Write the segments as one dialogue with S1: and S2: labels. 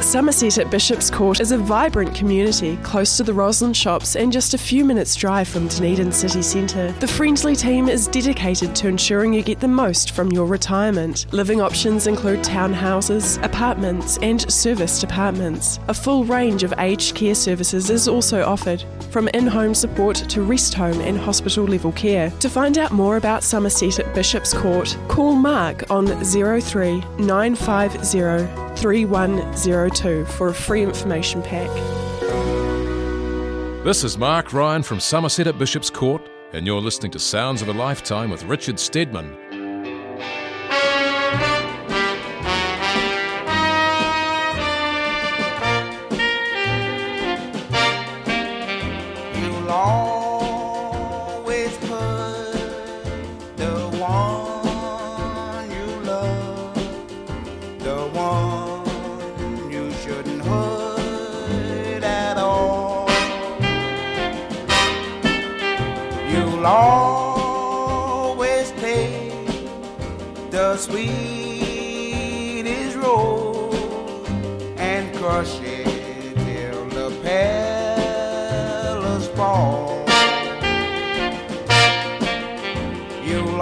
S1: Somerset at Bishop's Court is a vibrant community close to the Roslyn shops and just a few minutes' drive from Dunedin city centre. The friendly team is dedicated to ensuring you get the most from your retirement. Living options include townhouses, apartments, and serviced apartments. A full range of aged care services is also offered, from in home support to rest home and hospital level care. To find out more about Somerset at Bishop's Court, call Mark on 03 950 3102 for a free information pack.
S2: This is Mark Ryan from Somerset at Bishop's Court, and you're listening to Sounds of a Lifetime with Richard Stedman.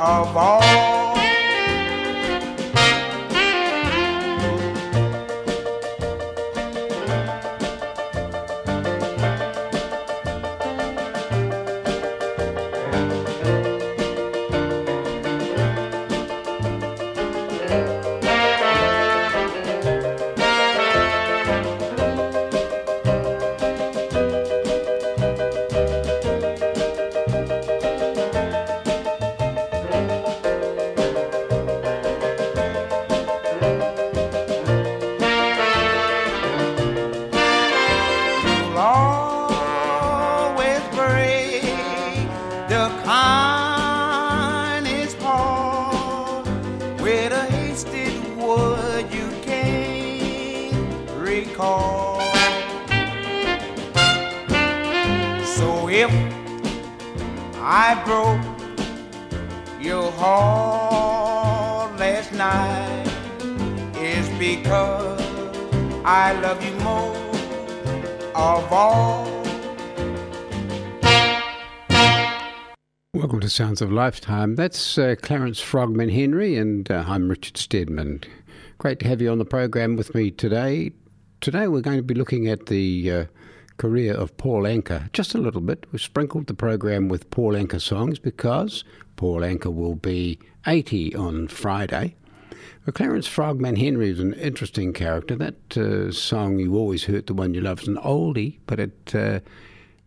S3: of all.
S4: Sounds of Lifetime. That's uh, Clarence Frogman Henry, and uh, I'm Richard Stedman. Great to have you on the program with me today. Today we're going to be looking at the uh, career of Paul Anka just a little bit. We've sprinkled the program with Paul Anka songs because Paul Anka will be 80 on Friday. Well, Clarence Frogman Henry is an interesting character. That uh, song you always heard, the one you love, is an oldie, but it uh,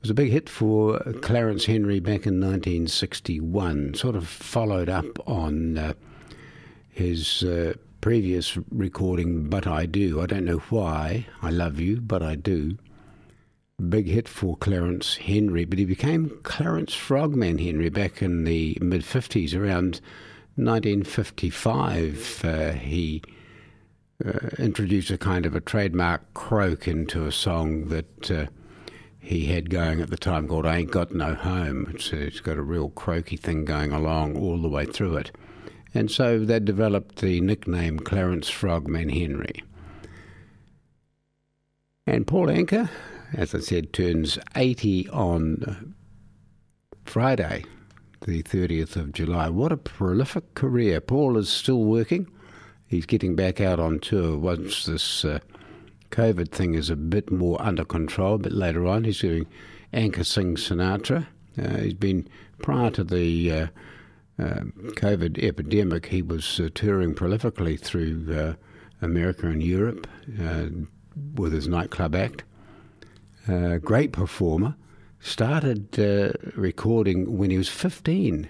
S4: was a big hit for Clarence Henry back in 1961, sort of followed up on uh, his uh, previous recording, But I Do. I don't know why, I love you, but I do. Big hit for Clarence Henry, but he became Clarence Frogman Henry back in the mid 50s, around 1955. Uh, he uh, introduced a kind of a trademark croak into a song that uh, he had going at the time called Ain't Got No Home. It's, it's got a real croaky thing going along all the way through it. And so they developed the nickname Clarence Frogman Henry. And Paul Anka, as I said, turns 80 on Friday, the 30th of July. What a prolific career. Paul is still working. He's getting back out on tour once this uh, COVID thing is a bit more under control. But later on, he's doing Anka Sing Sinatra. Uh, he's been prior to the uh, uh, COVID epidemic, he was uh, touring prolifically through uh, America and Europe uh, with his nightclub act. great performer. Started recording when he was 15.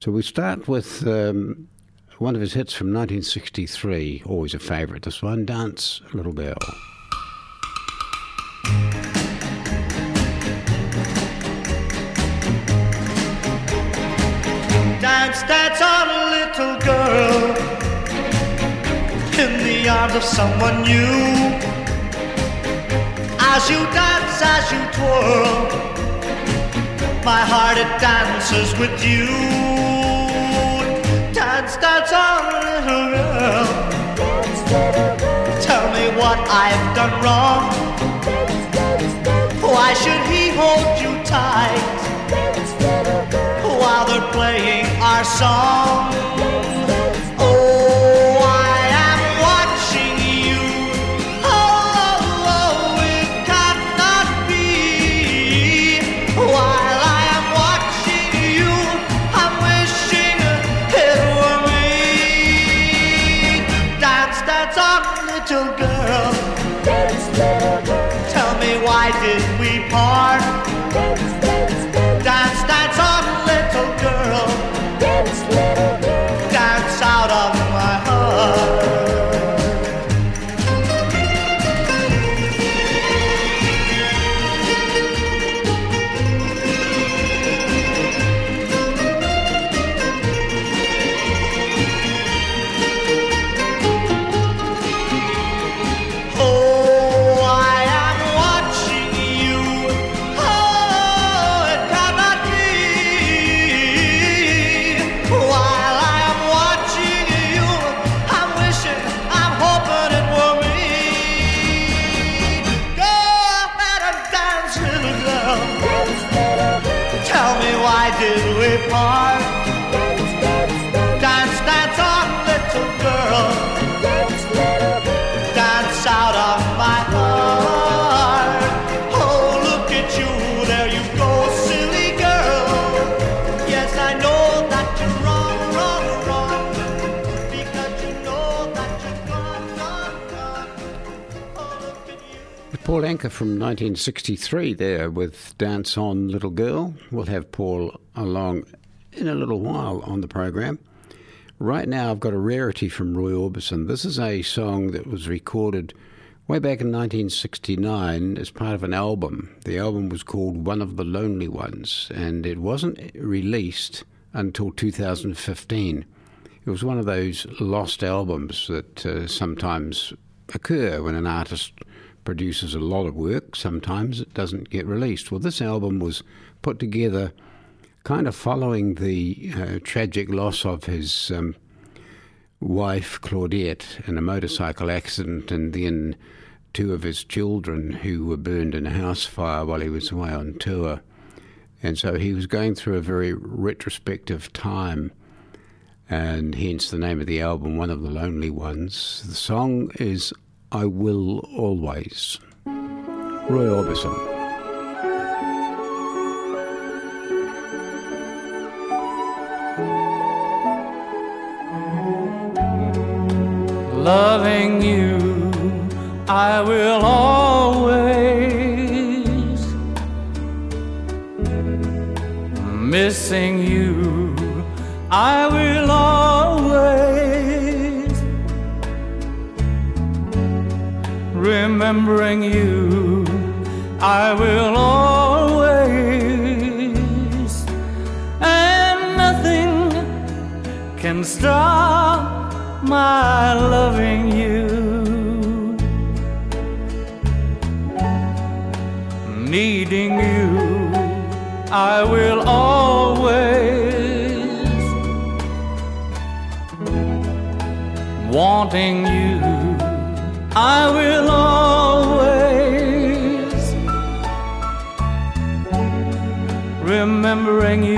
S4: So we start with um, one of his hits from 1963, always a favourite. This one, Dance Little Girl.
S5: Dance, dance on a little girl in the arms of someone new. As you dance, as you twirl, my heart it dances with you. Dance, dance on little girl. Tell me what I've done wrong. Why should he hold you tight? while they're playing our song. Did we part?
S4: Paul Anka from 1963 there with Dance On Little Girl. We'll have Paul along in a little while on the program. Right now, I've got a rarity from Roy Orbison. This is a song that was recorded way back in 1969 as part of an album. The album was called One of the Lonely Ones, and it wasn't released until 2015. It was one of those lost albums that uh, sometimes occur when an artist produces a lot of work. Sometimes it doesn't get released. Well, this album was put together kind of following the uh, tragic loss of his um, wife, Claudette, in a motorcycle accident, and then two of his children who were burned in a house fire while he was away on tour. And so he was going through a very retrospective time, and hence the name of the album, One of the Lonely Ones. The song is I Will Always. Roy Orbison.
S6: loving you, I will always. Missing you, I will always. Remembering you, I will always. And nothing can stop my loving you. Needing you, I will always. Wanting you, I will always. Remembering you,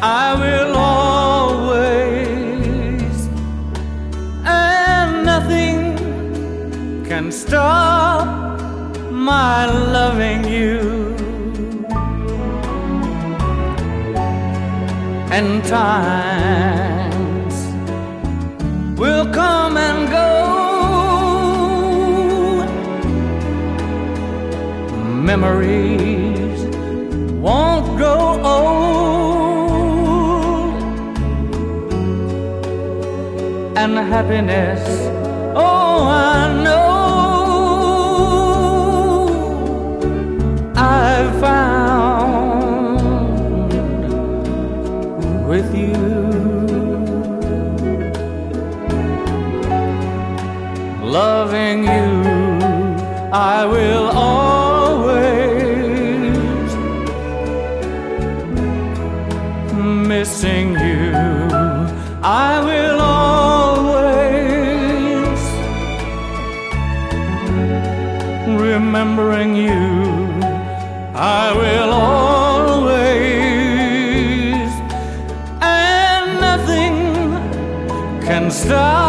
S6: I will always and nothing can stop my loving you. And times will come and memories won't grow old, and happiness, oh, I know I've found with you. Loving you, I will always. Missing you, I will always. Remembering you, I will always. And nothing can stop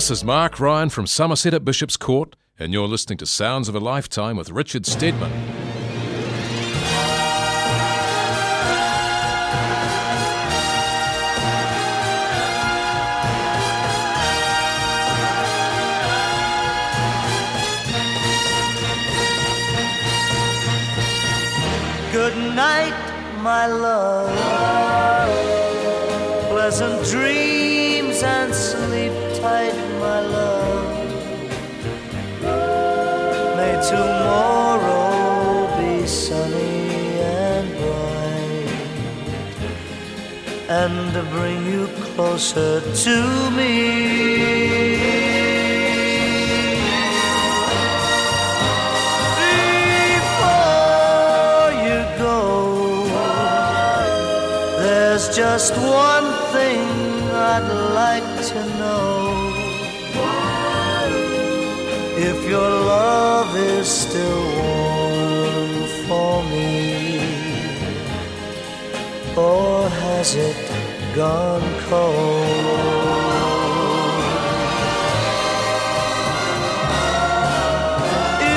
S2: This is Mark Ryan from Somerset at Bishop's Court, and you're listening to Sounds of a Lifetime with Richard Stedman.
S5: Good night, my love. Pleasant dreams and bring you closer to me. Before you go, there's just one thing I'd like to know. If your love is still or has it gone cold?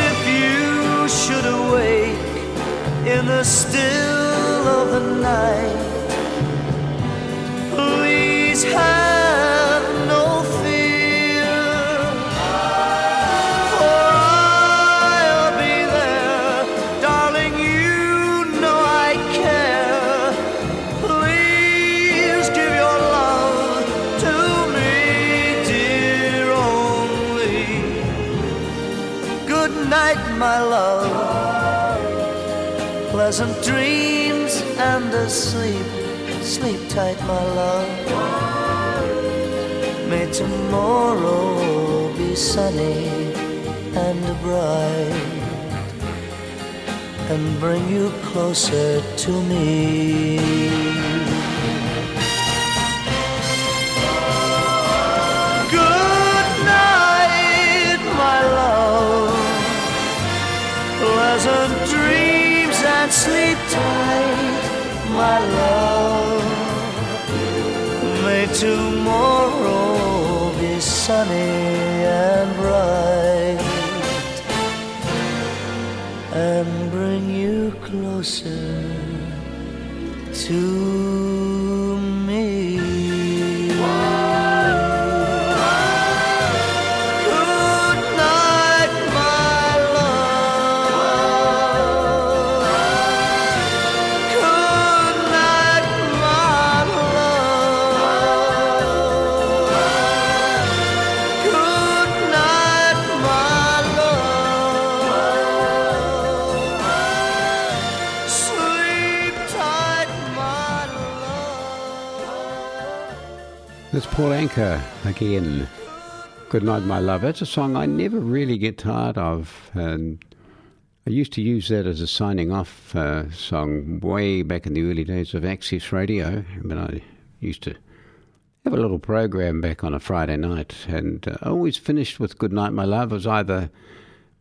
S5: If you should awake in the still of the night, please have my love. May tomorrow be sunny and bright and bring you closer to me. Good night, my love. Pleasant dreams and sleep tight, my love. Tomorrow be sunny and bright and bring you closer
S4: Paul Anka again. Good night, my love. That's a song I never really get tired of. And I used to use that as a signing off uh, song way back in the early days of Access Radio when I used to have a little program back on a Friday night. And uh, always finished with Good Night, My Love. It was either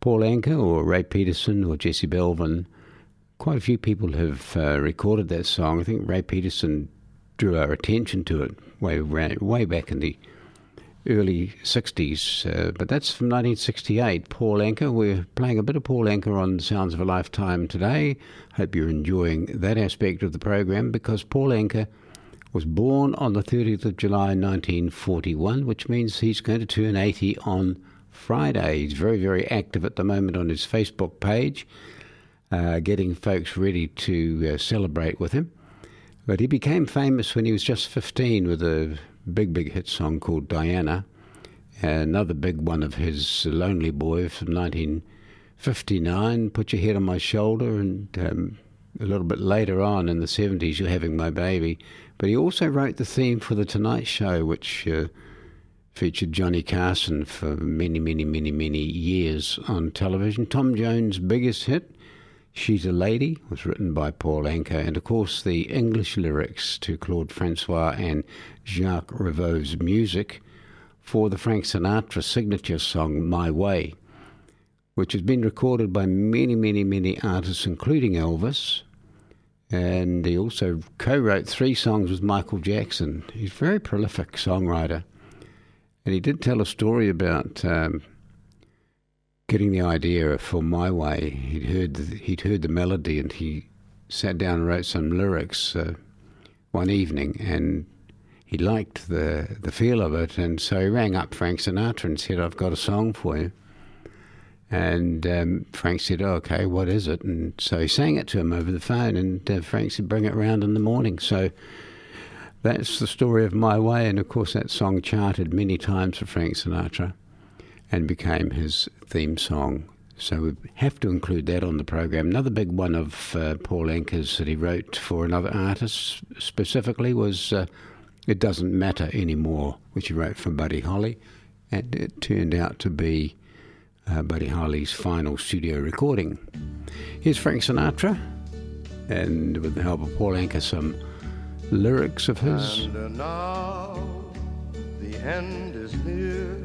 S4: Paul Anka or Ray Peterson or Jesse Belvin. Quite a few people have uh, recorded that song. I think Ray Peterson drew our attention to it way, way, back in the early 60s, uh, but that's from 1968. Paul Anka. We're playing a bit of Paul Anka on Sounds of a Lifetime today. Hope you're enjoying that aspect of the program because Paul Anka was born on the 30th of July 1941, which means he's going to turn 80 on Friday. He's very, very active at the moment on his Facebook page, uh, getting folks ready to uh, celebrate with him. But he became famous when he was just 15 with a big, big hit song called Diana. Another big one of his, Lonely Boy from 1959, Put Your Head on My Shoulder, and um, a little bit later on in the 70s, You're Having My Baby. But he also wrote the theme for The Tonight Show, which uh, featured Johnny Carson for many, many, many, many years on television. Tom Jones' biggest hit, She's a Lady, was written by Paul Anka, and of course the English lyrics to Claude Francois and Jacques Revaux's music for the Frank Sinatra signature song My Way, which has been recorded by many, many, many artists, including Elvis. And he also co wrote three songs with Michael Jackson. He's a very prolific songwriter. And he did tell a story about um, getting the idea for My Way. He'd heard the, he'd heard the melody and he sat down and wrote some lyrics uh, one evening and he liked the the feel of it and so he rang up Frank Sinatra and said, "I've got a song for you." And um, Frank said, oh, "Okay, what is it?" And so he sang it to him over the phone, and uh, Frank said, "Bring it round in the morning." So that's the story of My Way, and of course that song charted many times for Frank Sinatra and became his theme song. So we have to include that on the program. Another big one of uh, Paul Anka's that he wrote for another artist specifically was uh, "It Doesn't Matter Anymore," which he wrote for Buddy Holly, and it turned out to be uh, Buddy Holly's final studio recording. Here's Frank Sinatra, and with the help of Paul Anka, some lyrics of his.
S7: And now the end is near,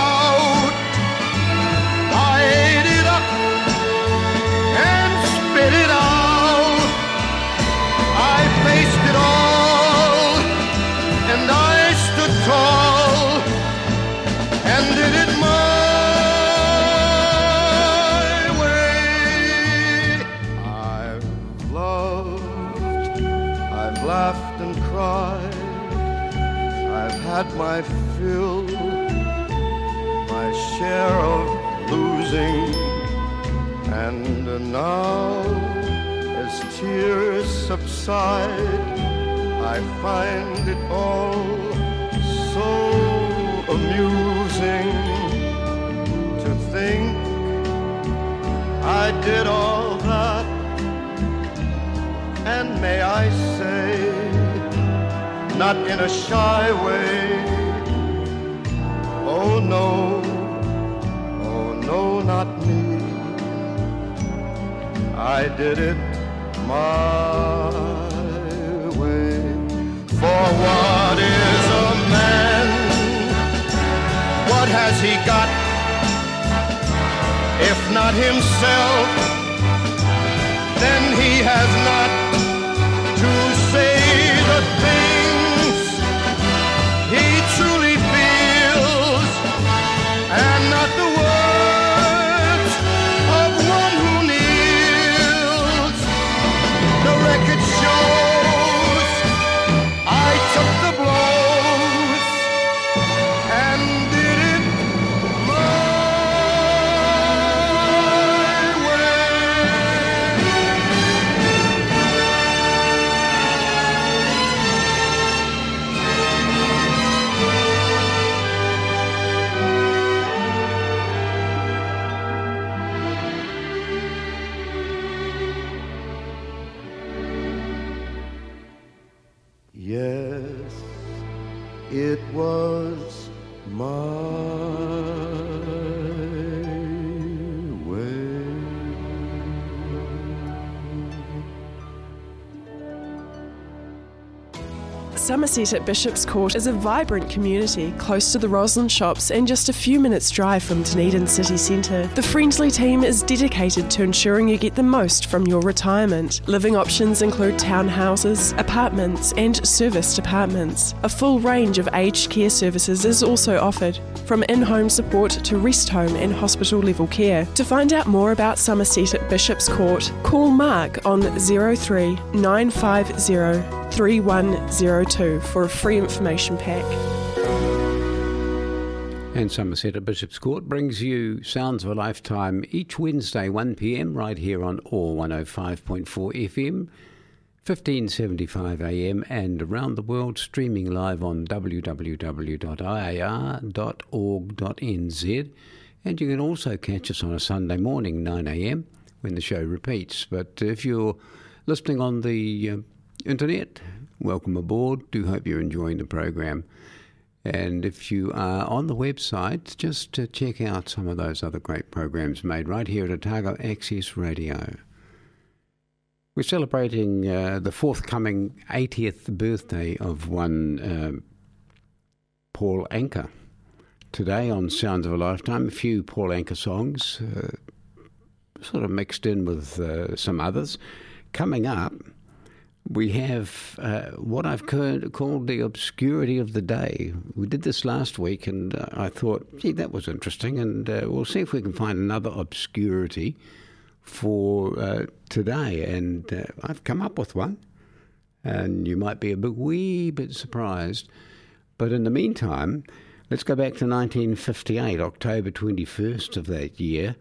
S7: find it all so amusing to think I did all that, and may I say, not in a shy way. Oh no, oh no, not me. I did it my. For what is a man? What has he got? If not himself, then he has not
S1: Somerset at Bishop's Court is a vibrant community close to the Roslyn shops and just a few minutes' drive from Dunedin city centre. The Friendly team is dedicated to ensuring you get the most from your retirement. Living options include townhouses, apartments, and serviced apartments. A full range of aged care services is also offered, from in home support to rest home and hospital level care. To find out more about Somerset at Bishop's Court, call Mark on 03 950 3102 for a free information pack.
S4: And Somerset at Bishop's Court brings you Sounds of a Lifetime each Wednesday, 1pm, right here on OAR 105.4 FM, 1575 AM, and around the world streaming live on www.oar.org.nz. And you can also catch us on a Sunday morning, 9am, when the show repeats. But if you're listening on the uh, internet, welcome aboard. Do hope you're enjoying the program. And if you are on the website, just uh, check out some of those other great programs made right here at Otago Access Radio. We're celebrating uh, the forthcoming 80th birthday of one um Paul Anka. Today on Sounds of a Lifetime, a few Paul Anka songs, uh, sort of mixed in with uh, some others. Coming up, we have uh, what I've called the obscurity of the day. We did this last week, and uh, I thought, gee, that was interesting, and uh, we'll see if we can find another obscurity for uh, today. And uh, I've come up with one, and you might be a bit wee bit surprised. But in the meantime, let's go back to 1958, October 21st of that year,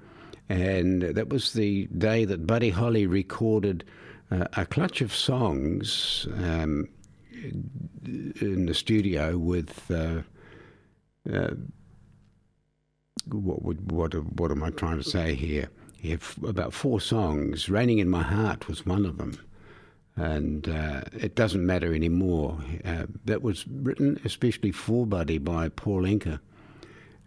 S4: and that was the day that Buddy Holly recorded uh, a clutch of songs um, in the studio with. Uh, uh, what would what what am I trying to say here? About four songs. "Raining in My Heart" was one of them, and uh, it doesn't matter anymore. Uh, that was written especially for Buddy by Paul Anka,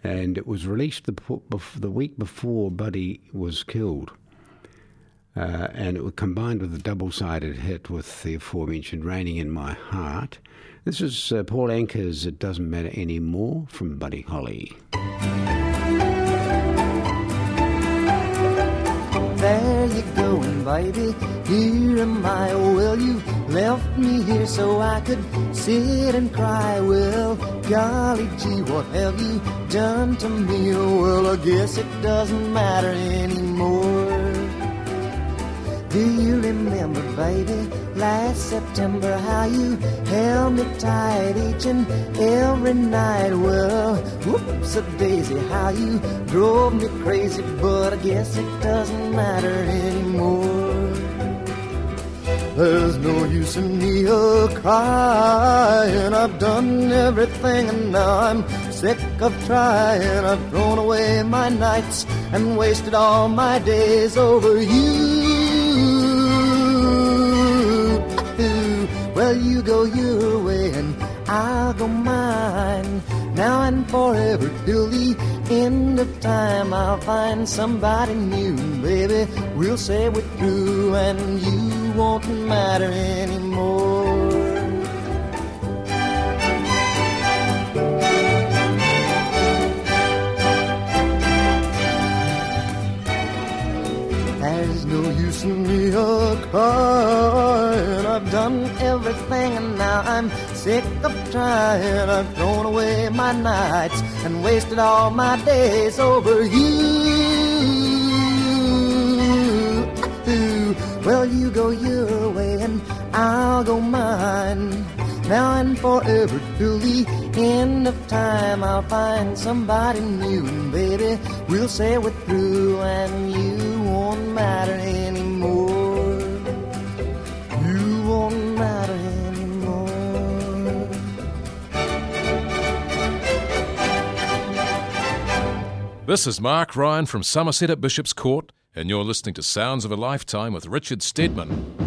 S4: and it was released the the week before Buddy was killed. Uh, and it was combined with a double-sided hit with the aforementioned "Raining in My Heart." This is uh, Paul Anka's "It Doesn't Matter Anymore" from Buddy Holly.
S8: There you going, baby. Here am I. Well, you left me here so I could sit and cry. Well, golly gee, what have you done to me? Well, I guess it doesn't matter anymore. Do you remember, baby, last September how you held me tight each and every night? Well, whoops a daisy, how you drove me crazy, but I guess it doesn't matter anymore. There's no use in me a crying. I've done everything and now I'm sick of trying. I've thrown away my nights and wasted all my days over you. You go your way and I'll go mine. Now and forever till the end of time, I'll find somebody new, baby. We'll say we're through and you won't matter anymore. gives me a card. I've done everything and now I'm sick of trying. I've thrown away my nights and wasted all my days over you. Well, you go your way and I'll go mine. Now and forever till the end of time, I'll find somebody new, and baby, we'll say we're through, and you won't matter anymore.
S5: This is Mark Ryan from Somerset at Bishop's Court, and you're listening to Sounds of a Lifetime with Richard Stedman.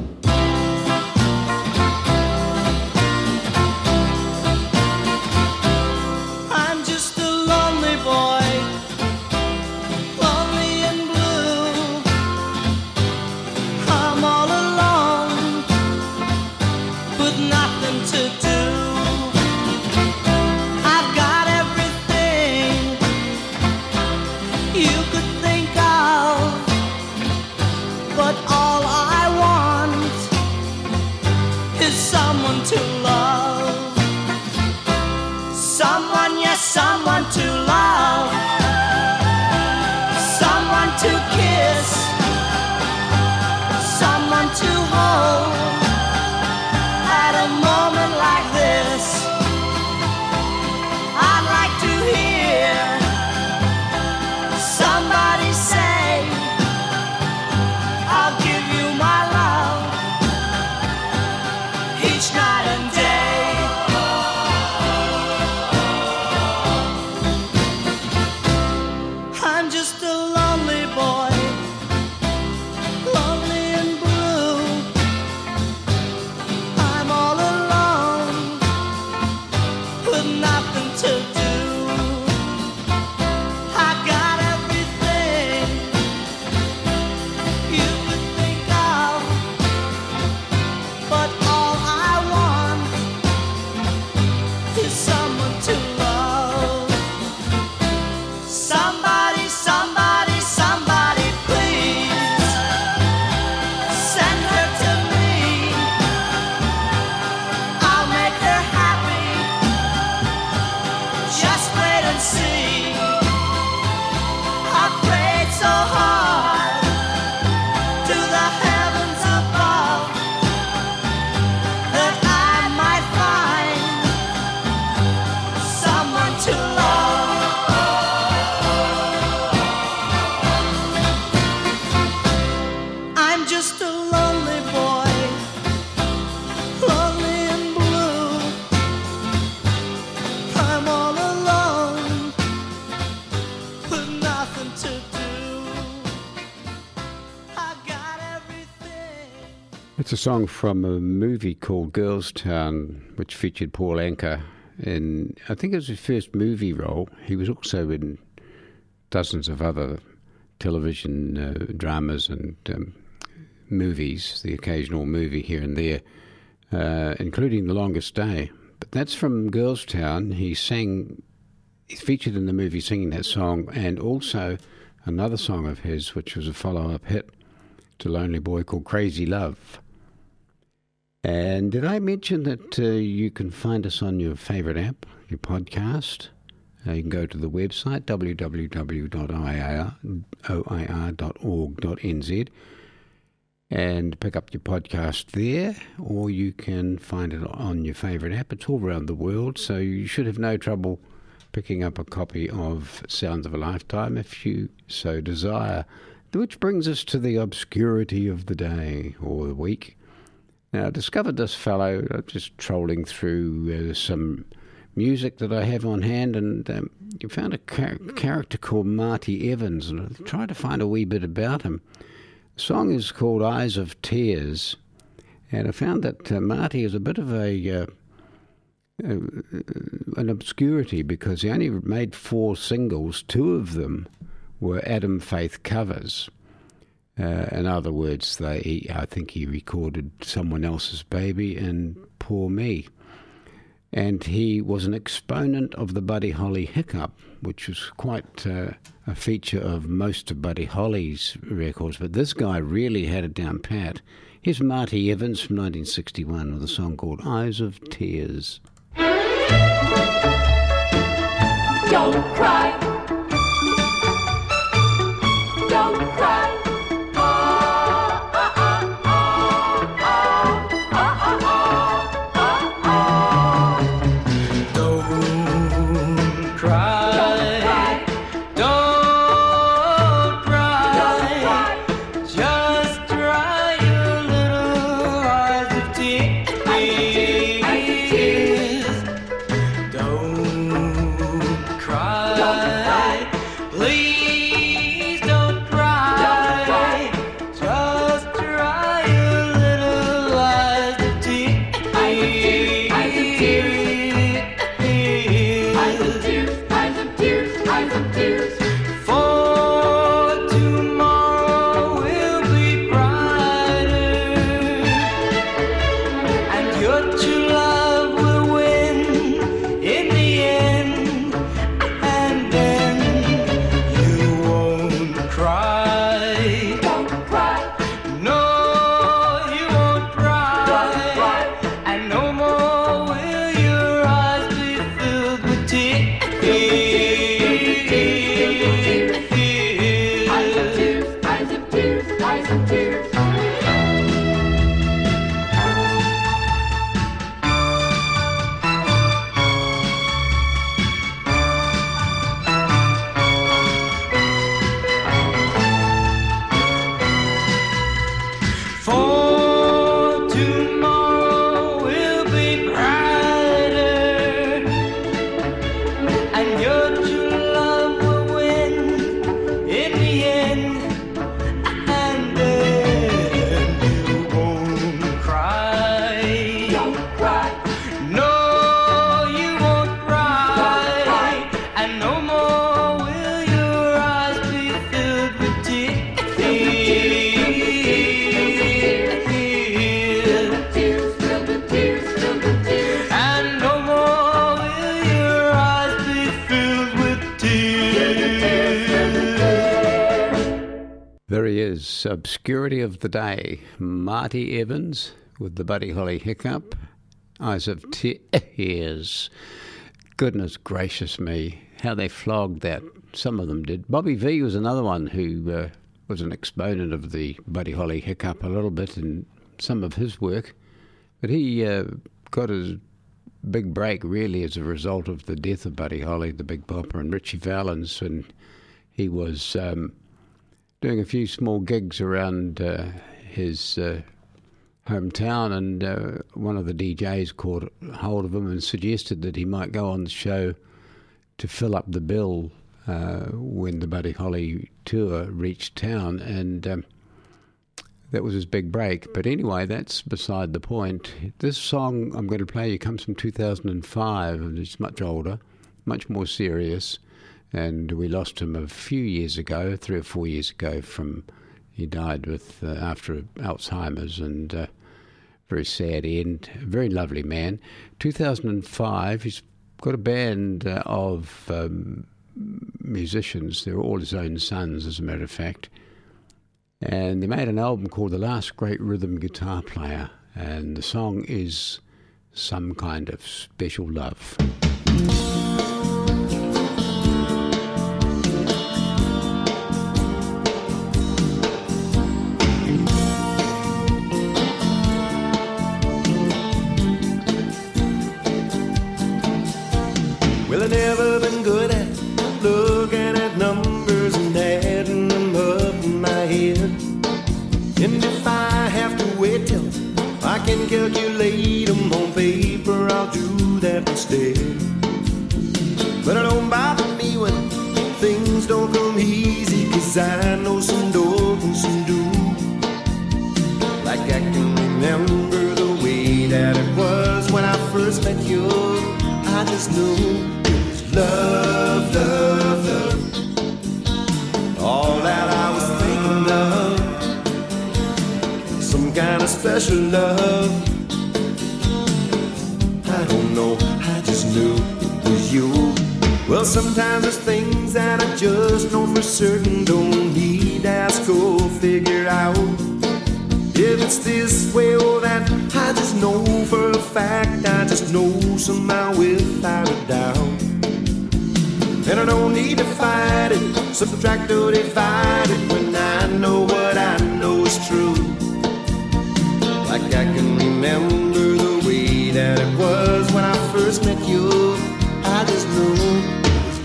S4: Song from a movie called Girls Town, which featured Paul Anka. In I think it was his first movie role. He was also in dozens of other television uh, dramas and um, movies, the occasional movie here and there, uh, including The Longest Day. But that's from Girls Town. He sang, he's featured in the movie singing that song, and also another song of his, which was a follow up hit to Lonely Boy called Crazy Love. And did I mention that uh, you can find us on your favourite app, your podcast? Uh, you can go to the website www.oar.org.nz and pick up your podcast there, or you can find it on your favourite app. It's all around the world, so you should have no trouble picking up a copy of Sounds of a Lifetime if you so desire. Which brings us to the obscurity of the day or the week. Now, I discovered this fellow uh, just trolling through uh, some music that I have on hand, and um, you found a char- character called Marty Evans, and I tried to find a wee bit about him. The song is called Eyes of Tears, and I found that uh, Marty is a bit of a uh, uh, an obscurity because he only made four singles. Two of them were Adam Faith covers. Uh, in other words, they he, I think he recorded someone else's baby and Poor Me. And he was an exponent of the Buddy Holly hiccup, which was quite uh, a feature of most of Buddy Holly's records. But this guy really had it down pat. Here's Marty Evans from 1961 with a song called Eyes of Tears.
S9: Don't cry.
S4: Obscurity of the Day. Marty Evans with the Buddy Holly hiccup. Eyes of Tears. Goodness gracious me, how they flogged that. Some of them did. Bobby Vee was another one who uh, was an exponent of the Buddy Holly hiccup a little bit in some of his work. But he uh, got his big break really as a result of the death of Buddy Holly, the Big Bopper, and Ritchie Valens and he was um, doing a few small gigs around uh, his uh, hometown, and uh, one of the DJs caught hold of him and suggested that he might go on the show to fill up the bill uh, when the Buddy Holly tour reached town, and um, that was his big break. But anyway, that's beside the point. This song I'm going to play you comes from 2005, and it's much older, much more serious. And we lost him a few years ago, three or four years ago. From he died with uh, after Alzheimer's, and uh, very sad end. Very lovely man. 2005, he's got a band uh, of um, musicians. They're all his own sons, as a matter of fact. And they made an album called The Last Great Rhythm Guitar Player. And the song is Some Kind of Special Love.
S10: I'll do that instead. But it don't bother me when things don't come easy, cause I know some don't and some do. Like I can remember the way that it was when I first met you. I just knew it was love, love, love. All that I was thinking of. Some kind of special love. I just knew it was you. Well, sometimes there's things that I just know for certain. Don't need to ask or figure out. If it's this way or that, I just know for a fact. I just know somehow without a doubt. And I don't need to fight it, subtract or divide it when I know what I know is true. Like I can remember first met you. I just knew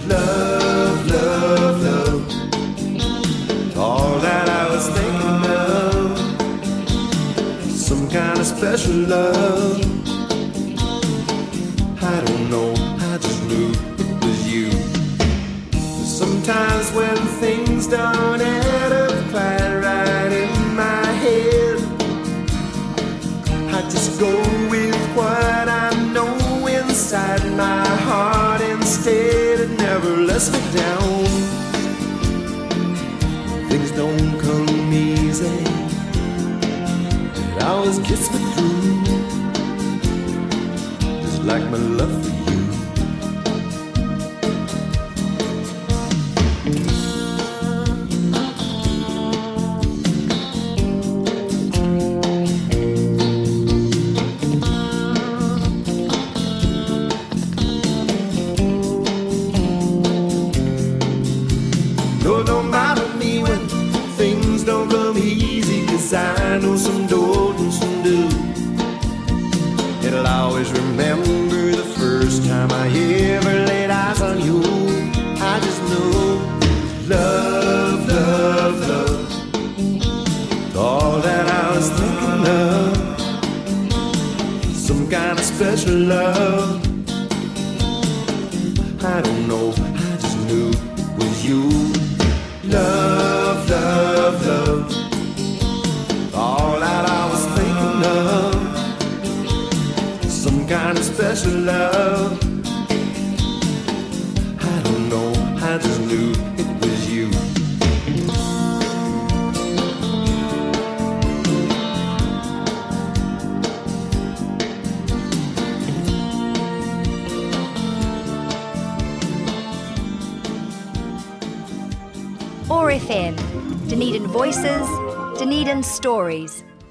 S10: love, love, love. All that I was thinking of. Some kind of special love. I don't know, I just knew it was you. Sometimes when things don't add up quite right in my head, I just go with what my heart instead. It never lets me down. Things don't come easy. It always gets me through. Just like my love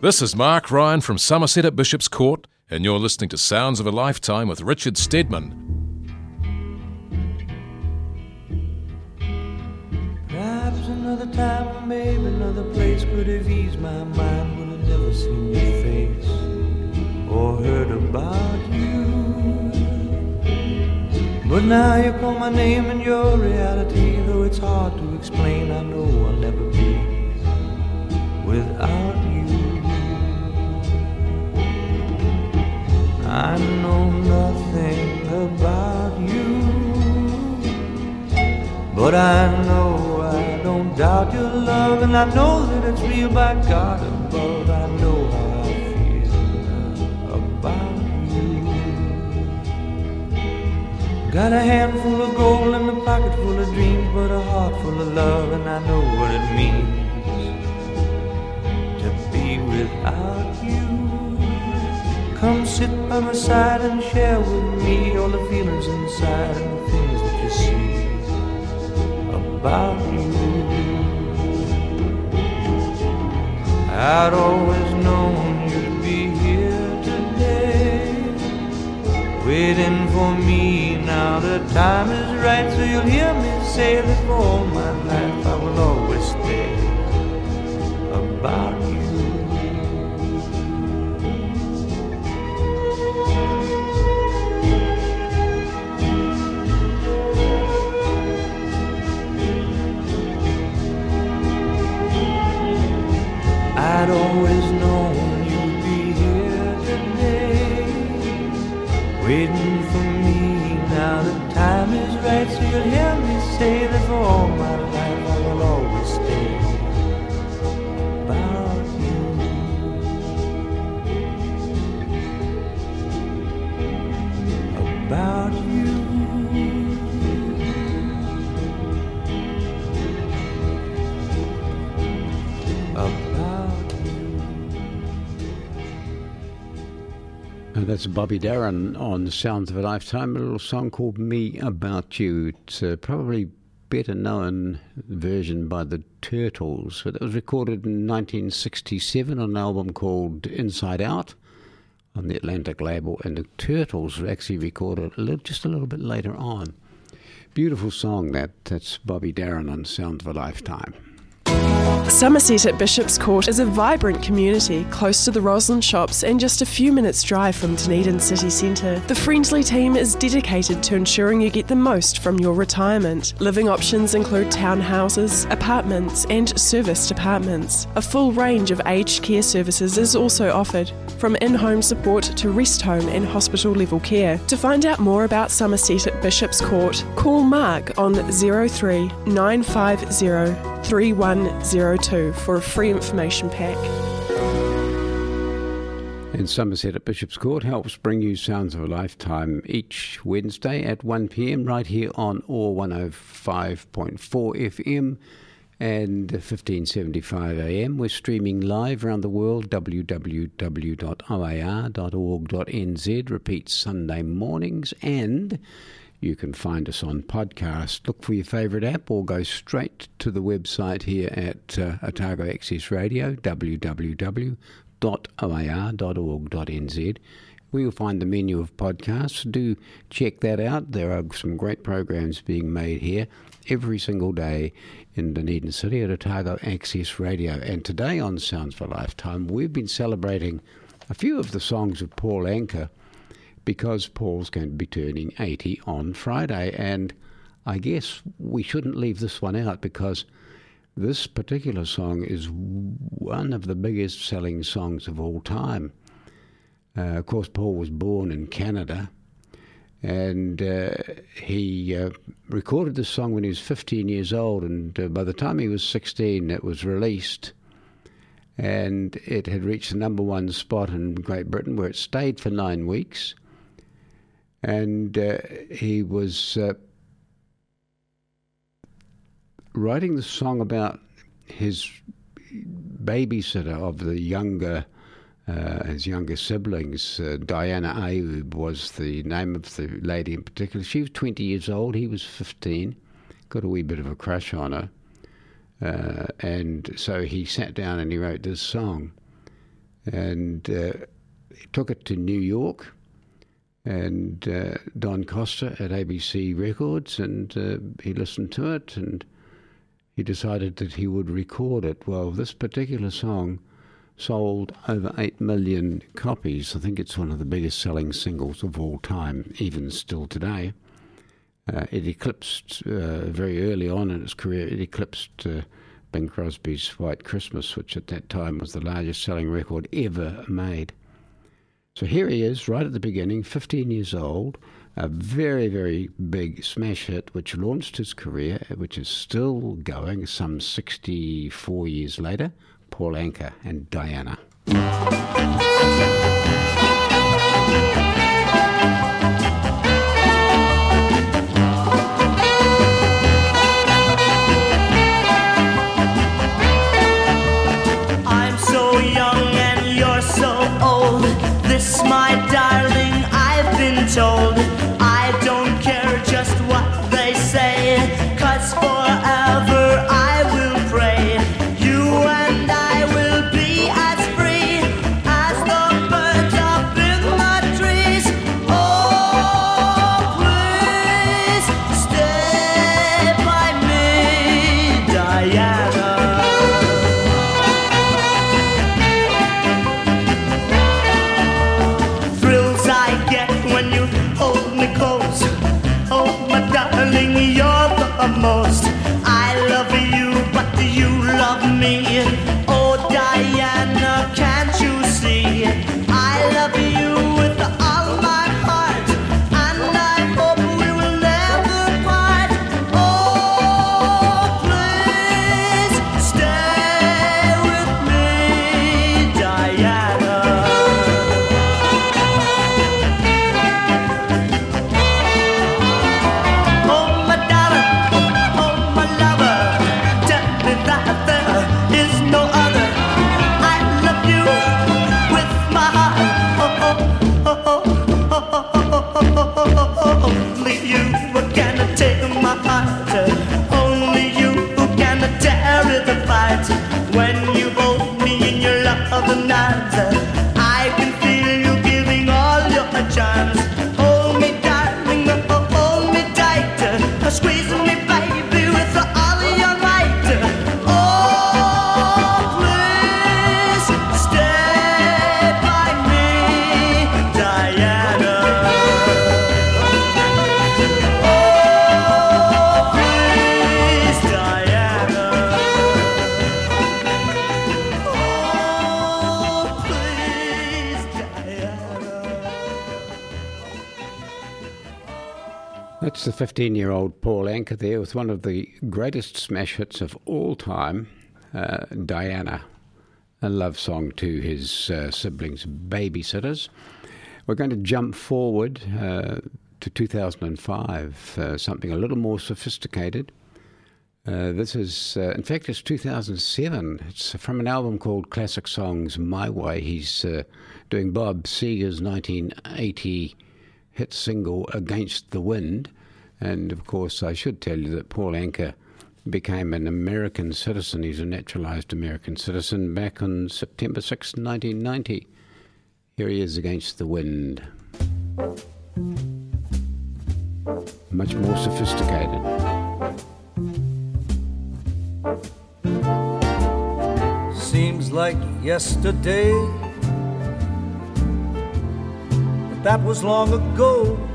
S11: This is Mark Ryan from Somerset at Bishop's Court, and you're listening to Sounds of a Lifetime with Richard Stedman.
S9: Perhaps another time maybe another place could have eased my mind I'd never seen your face or heard about you. But now you call my name and your reality, though it's hard to explain. I know I'll never be without I know nothing about you. But I know I don't doubt your love, and I know that it's real by God above. I know how I feel about you. Got a handful of gold and a pocket full of dreams, but a heart full of love, and I know what it means to be without you. Come sit by my side and share with me all the feelings inside and the things that you see about you. I'd always known you'd be here today, waiting for me. Now the time is right, so you'll hear me say that for all my life I will always stay about you'll hear me say for all my life
S4: That's Bobby Darin on Sounds of a Lifetime, a little song called Me About You. It's uh, probably better known version by the Turtles, but it was recorded in 1967 on an album called Inside Out on the Atlantic label, and the Turtles were actually recorded a little, just a little bit later on. Beautiful song that. That's Bobby Darin on Sounds of a Lifetime.
S1: Somerset at Bishop's Court is a vibrant community close to the Roslyn shops and just a few minutes' drive from Dunedin city centre. The Friendly team is dedicated to ensuring you get the most from your retirement. Living options include townhouses, apartments, and serviced apartments. A full range of aged care services is also offered, from in home support to rest home and hospital level care. To find out more about Somerset at Bishop's Court, call Mark on 03 950 3102 for a free information pack.
S4: And Somerset at Bishop's Court helps bring you Sounds of a Lifetime each Wednesday at 1pm right here on OAR 105.4 FM and 1575 AM. We're streaming live around the world, www.oar.org.nz. Repeats Sunday mornings and you can find us on podcast. Look for your favourite app or go straight to the website here at uh, Otago Access Radio, www.oar.org.nz. We will find the menu of podcasts. Do check that out. There are some great programs being made here every single day in Dunedin City at Otago Access Radio. And today on Sounds for Lifetime, we've been celebrating a few of the songs of Paul Anka because Paul's going to be turning 80 on Friday. And I guess we shouldn't leave this one out because this particular song is one of the biggest selling songs of all time. Uh, of course, Paul was born in Canada and uh, he uh, recorded this song when he was 15 years old. And uh, by the time he was 16, it was released. And it had reached the number one spot in Great Britain, where it stayed for nine weeks and uh, he was uh, writing the song about his babysitter of the younger, uh, his younger siblings. Uh, Diana Ayoub was the name of the lady in particular. She was 20 years old, he was 15, got a wee bit of a crush on her. Uh, and so he sat down and he wrote this song and uh, took it to New York and uh, Don Costa at ABC Records, and uh, he listened to it and he decided that he would record it. Well, this particular song sold over 8 million copies. I think it's one of the biggest selling singles of all time, even still today. Uh, it eclipsed uh, very early on in its career, it eclipsed uh, Bing Crosby's White Christmas, which at that time was the largest selling record ever made. So here he is, right at the beginning, 15 years old, a very, very big smash hit which launched his career, which is still going some 64 years later. Paul Anka and Diana. 15 year old Paul Anka there with one of the greatest smash hits of all time, uh, Diana, a love song to his uh, siblings, babysitters. We're going to jump forward uh, to 2005, uh, something a little more sophisticated. Uh, this is, uh, in fact, it's 2007. It's from an album called Classic Songs My Way. He's doing Bob Seger's 1980 hit single Against the Wind. And of course, I should tell you that Paul Anka became an American citizen. He's a naturalized American citizen back on September 6, 1990. Here he is Against the Wind. Much more sophisticated.
S12: Seems like yesterday, but that was long ago.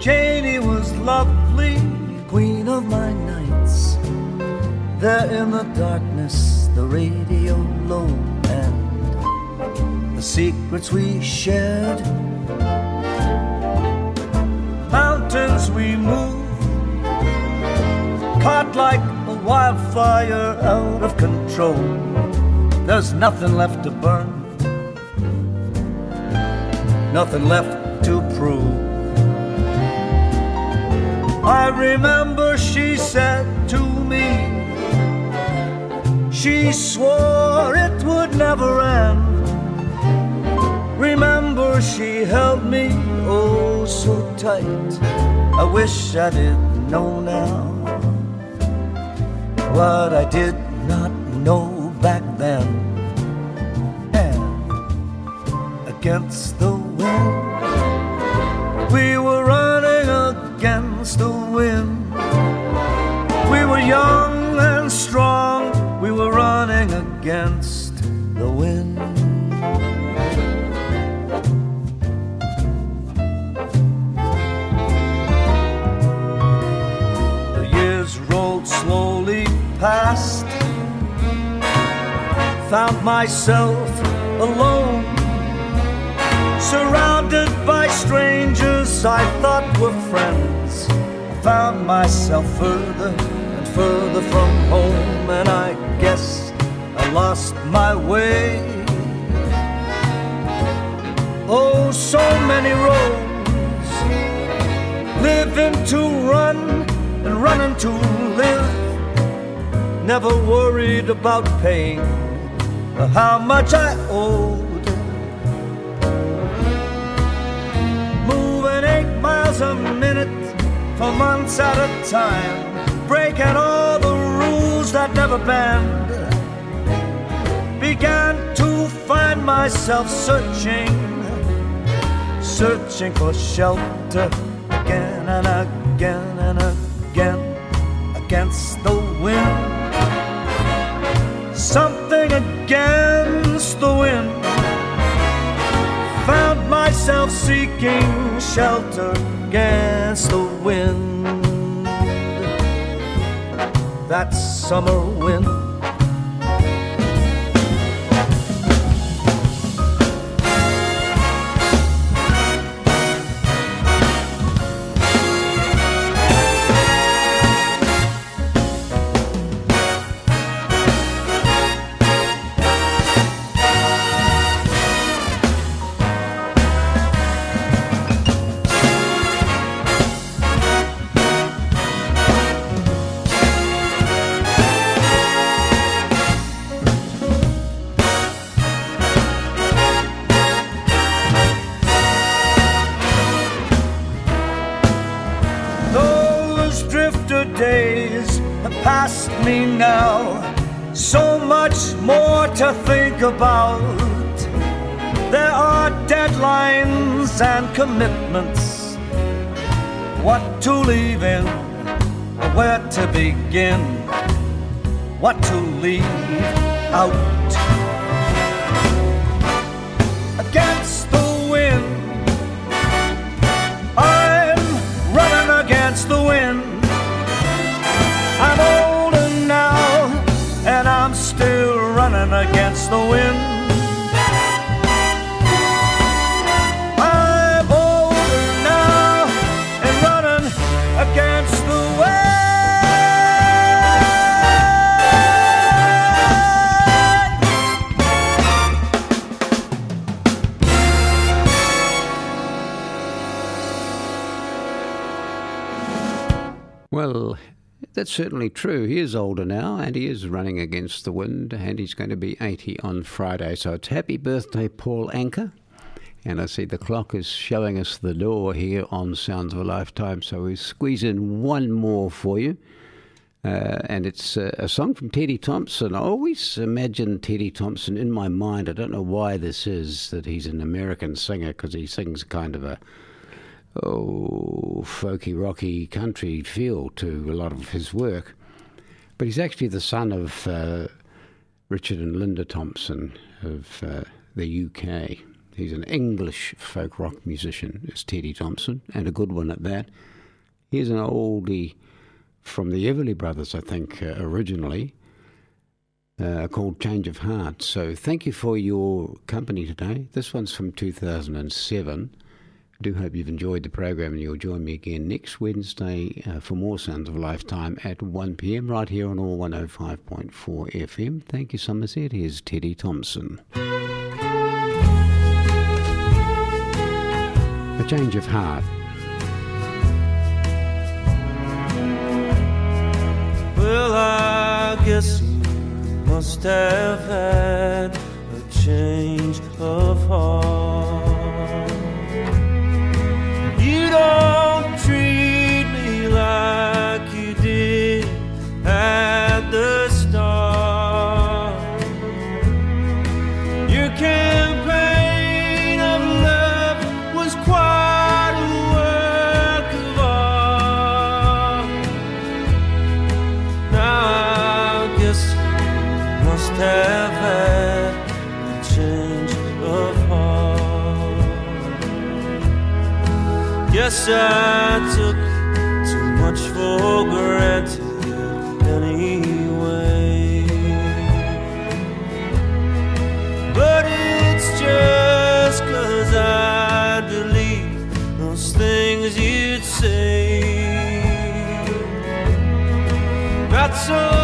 S12: Janie was lovely, queen of my nights. There in the darkness, the radio low, and the secrets we shared. Mountains we moved, caught like a wildfire out of control. There's nothing left to burn, nothing left to prove. I remember she said to me, she swore it would never end. Remember, she held me oh so tight. I wish I did know now what I did not know back then. And against the wind, we were young and strong, we were running against the wind. The years rolled slowly past. Found myself alone, surrounded by strangers I thought were friends. Found myself further further from home, and I guess I lost my way. Oh, so many roads, living to run and running to live. Never worried about paying how much I owed. Moving eight miles a minute for months at a time, breaking all the rules that never bend. Began to find myself searching, searching for shelter again and again and again against the wind. Something against the wind. Found myself seeking shelter against the wind. That summer wind. Now. So much more to think about. There are deadlines and commitments. What to leave in, where to begin, what to leave out. Against the wind, I'm running against the wind. The wind.
S4: That's certainly true. He is older now and he is running against the wind and he's going to be 80 on Friday. So it's happy birthday, Paul Anka. And I see the clock is showing us the door here on Sounds of a Lifetime. So we squeeze in one more for you. Uh, and it's uh, a song from Teddy Thompson. I always imagine Teddy Thompson in my mind. I don't know why this is that he's an American singer because he sings kind of a oh folky, rocky country feel to a lot of his work. But he's actually the son of uh, Richard and Linda Thompson of uh, the UK. He's an English folk rock musician, is Teddy Thompson, and a good one at that. He's an oldie from the Everly Brothers, I think, uh, originally, uh, called Change of Heart. So thank you for your company today. This one's from 2007. Do hope you've enjoyed the program and you'll join me again next Wednesday uh, for more Sounds of Lifetime at 1 pm right here on OAR 105.4 FM. Thank you, Somerset. Here's Teddy Thompson. A change of heart.
S9: Well, I guess you must have had a change of heart. I took too much for granted anyway. But it's just cause I delete those things you'd say. Not so